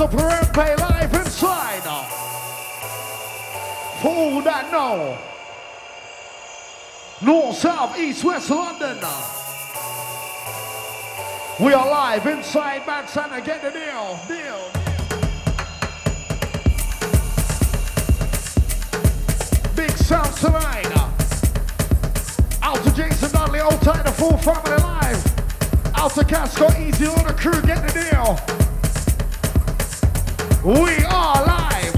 Sounds of Perempay live inside. For all that know. North, South, East, West London. We are live inside Bad Santa. Get the deal. Deal. Big sound tonight. Out to Jason Dudley, old tight, the full family live. Out to Casco, easy on the crew, get the deal. We are live.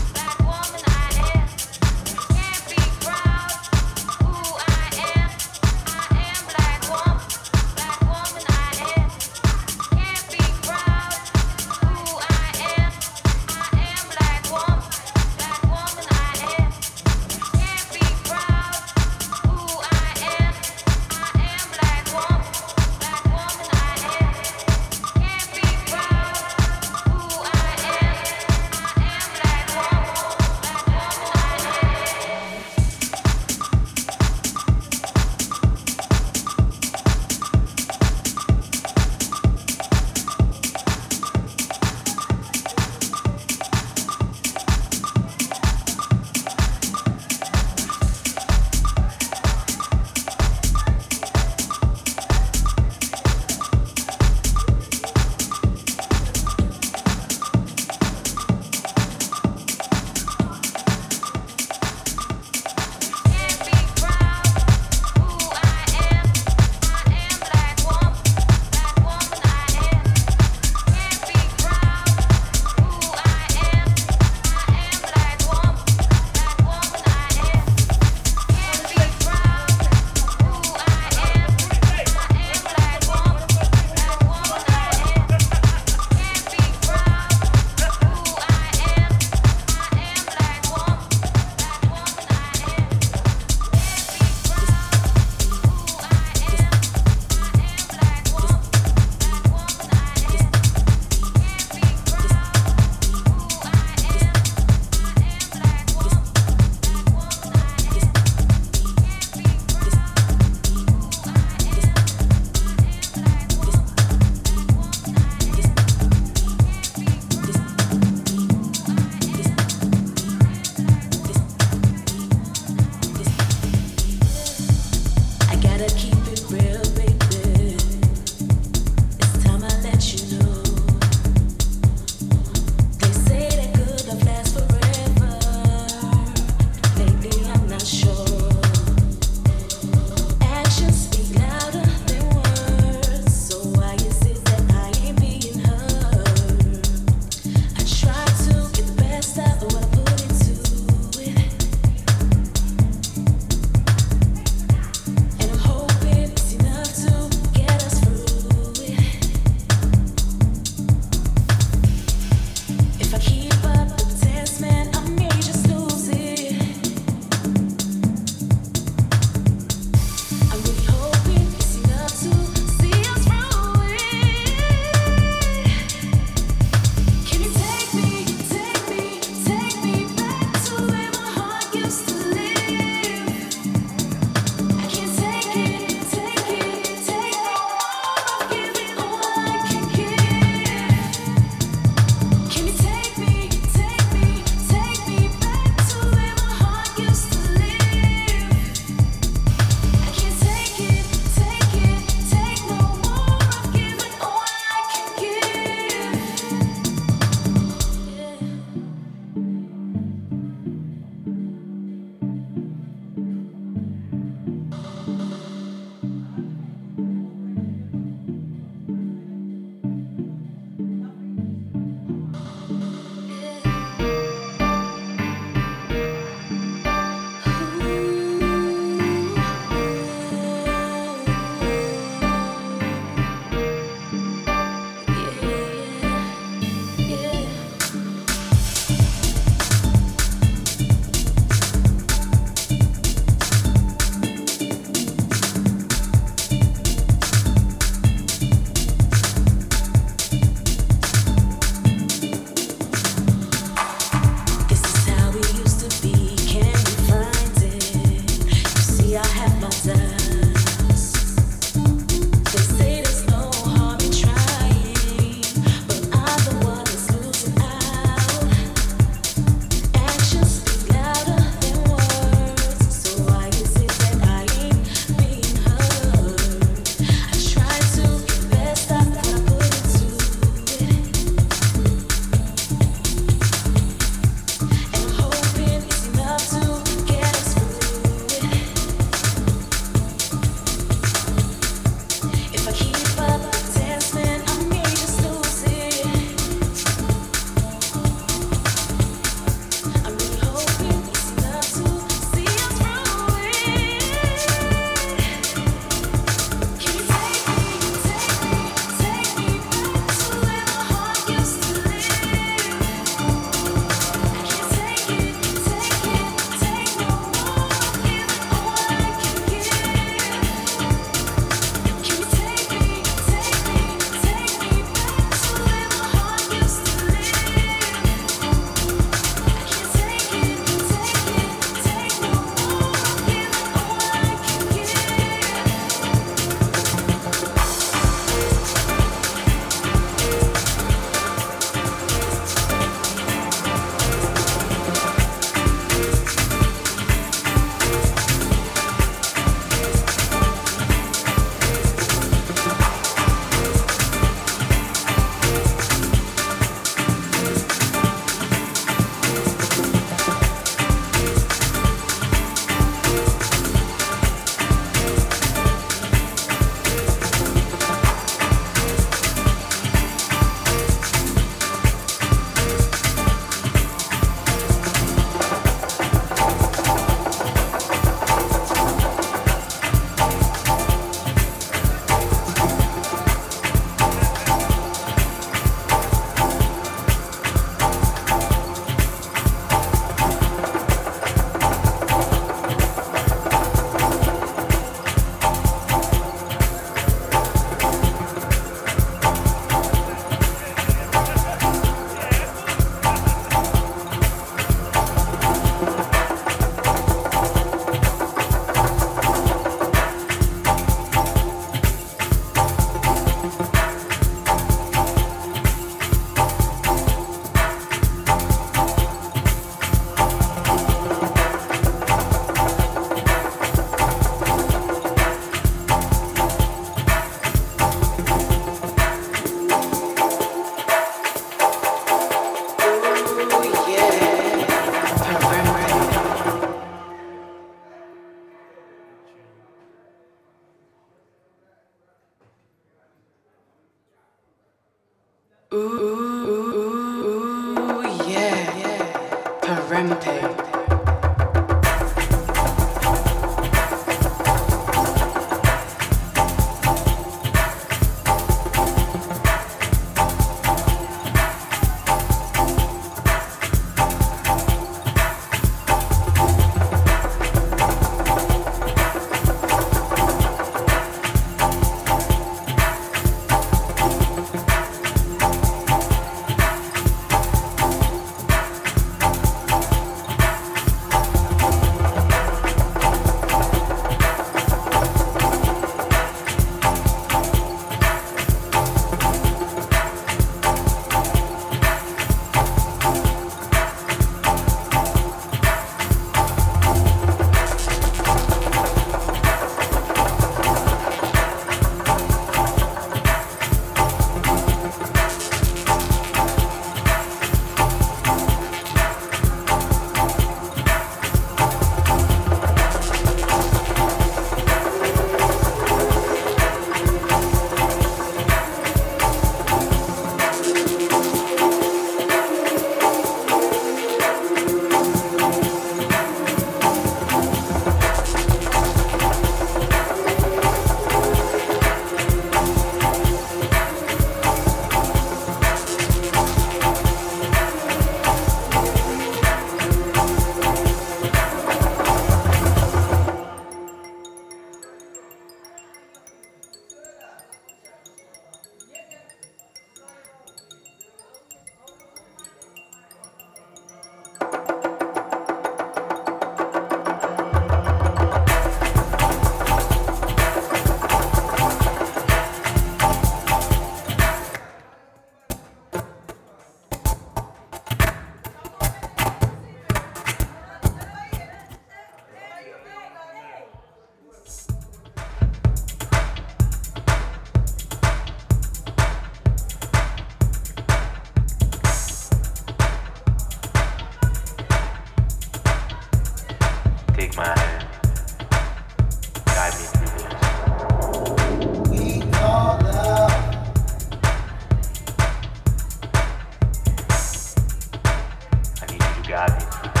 got it.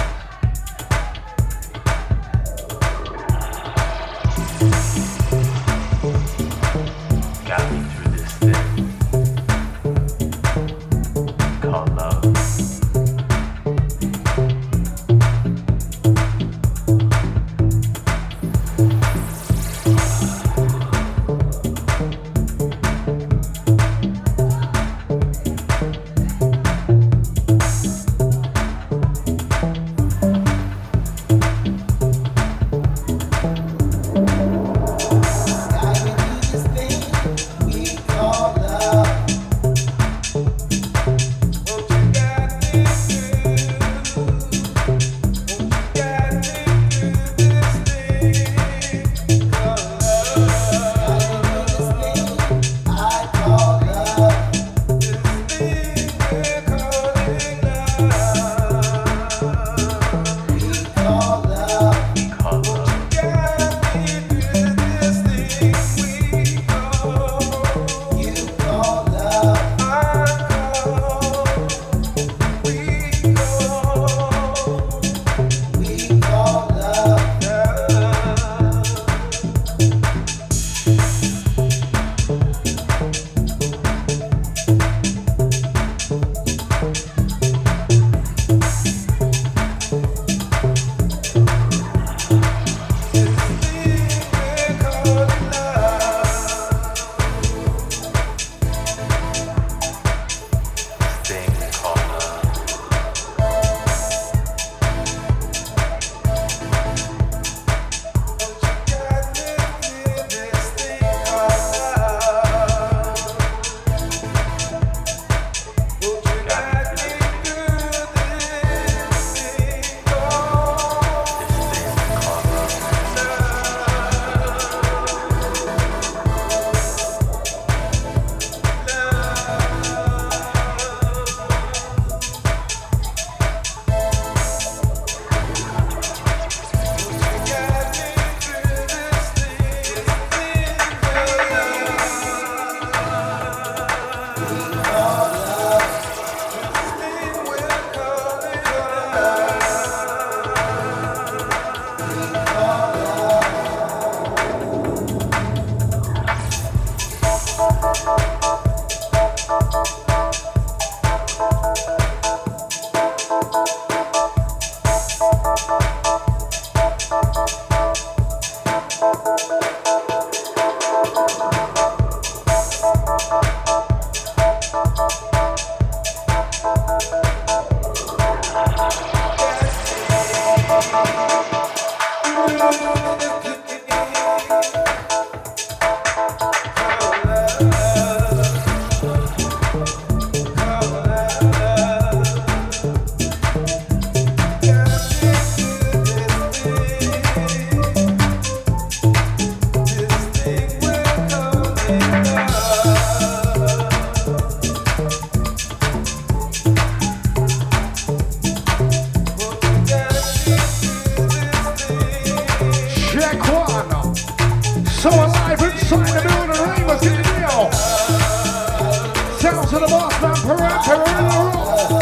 Shout out to the boss man, Perrin, in the room.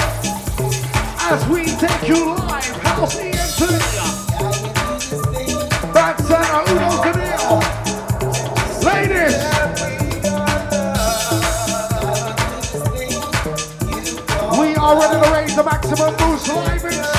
As we take you live, house and to Bad Santa, Uno to Ladies. We are ready to raise the maximum boost live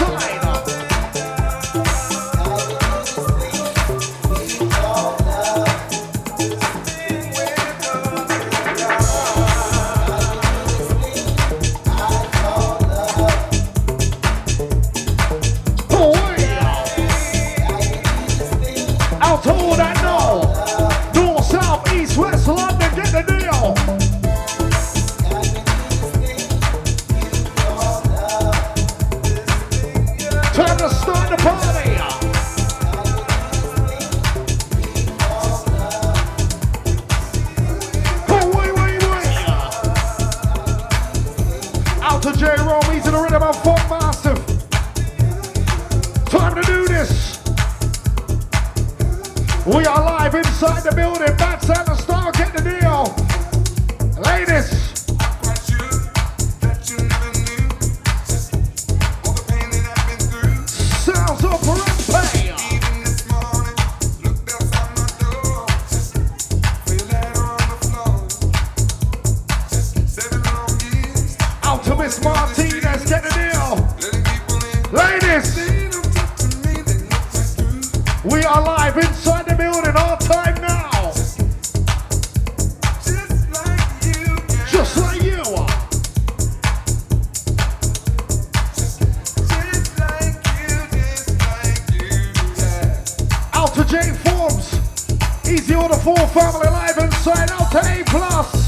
J Forbes. Easy order for family live inside out A plus.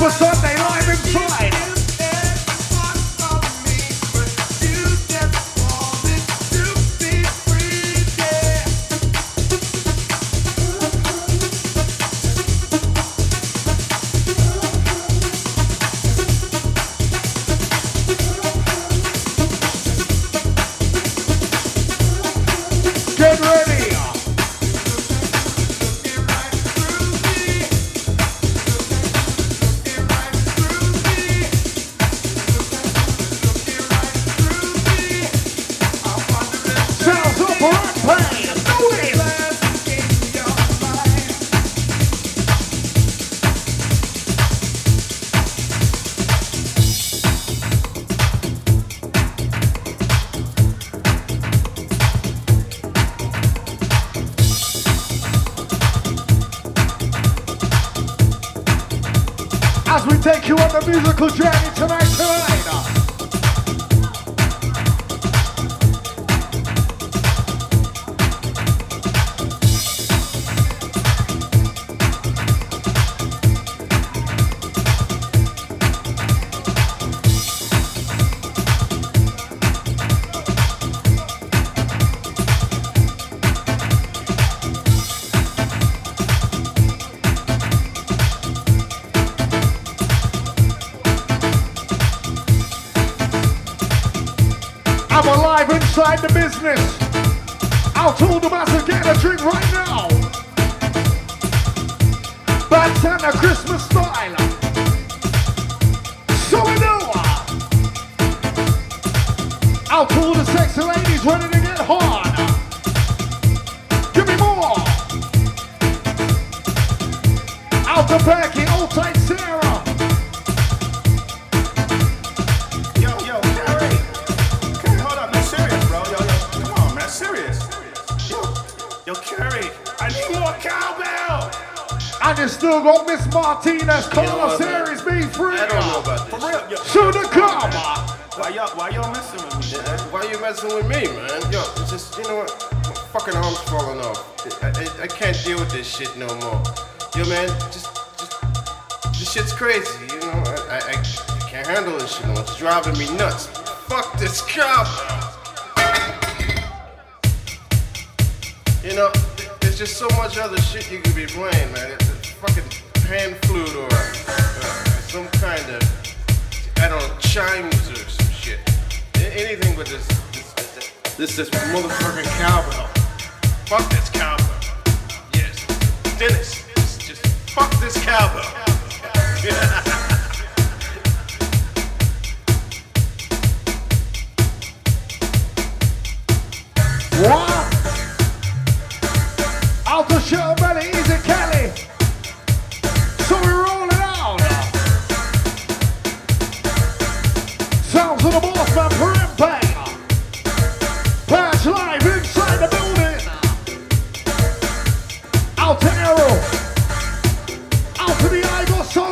What's up? Inside the business. Out to all the masses getting a drink right now. Bad Santa Christmas style. So we do. Out to all the sexy ladies ready to get hard. Give me more. Out to Becky, old tight And you still got Miss Martinez, know Carla what, man? Series B free. I don't know about For this. real, yo. Soon to come. Why y'all, why y'all messing with me, Yeah, man? Why you messing with me, man? Yo, it's just, you know what? My fucking arm's falling off. I, I, I can't deal with this shit no more. Yo, man, just, just, this shit's crazy, you know? I, I, I can't handle this shit no more. It's driving me nuts. Fuck this job. You know, there's just so much other shit you could be playing, man. Fucking pan flute or uh, some kind of, I don't know, chimes or some shit. Anything but this, this, this, this, this motherfucking cowbell. Fuck this cowbell. Yes, Dennis, just, fuck this cowbell. What?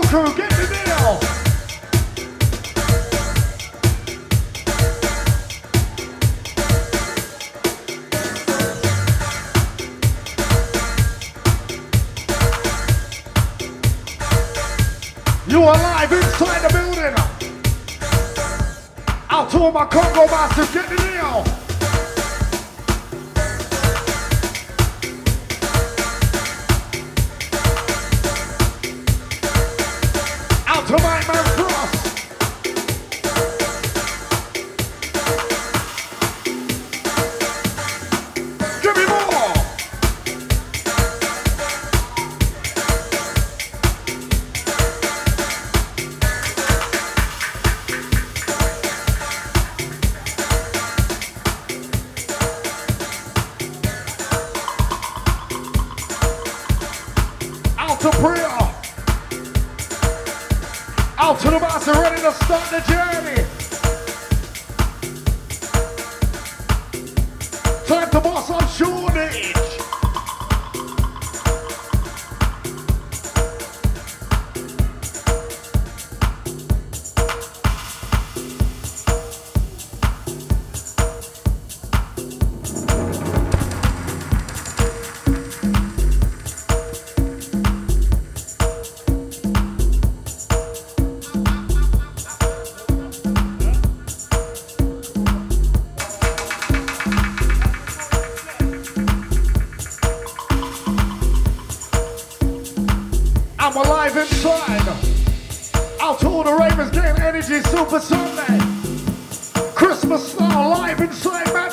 Crew. Get the deal. You are live inside the building. Out to all my Congo masters, get the deal. Energy Super Sunday. Christmas style live inside Matt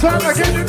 time again.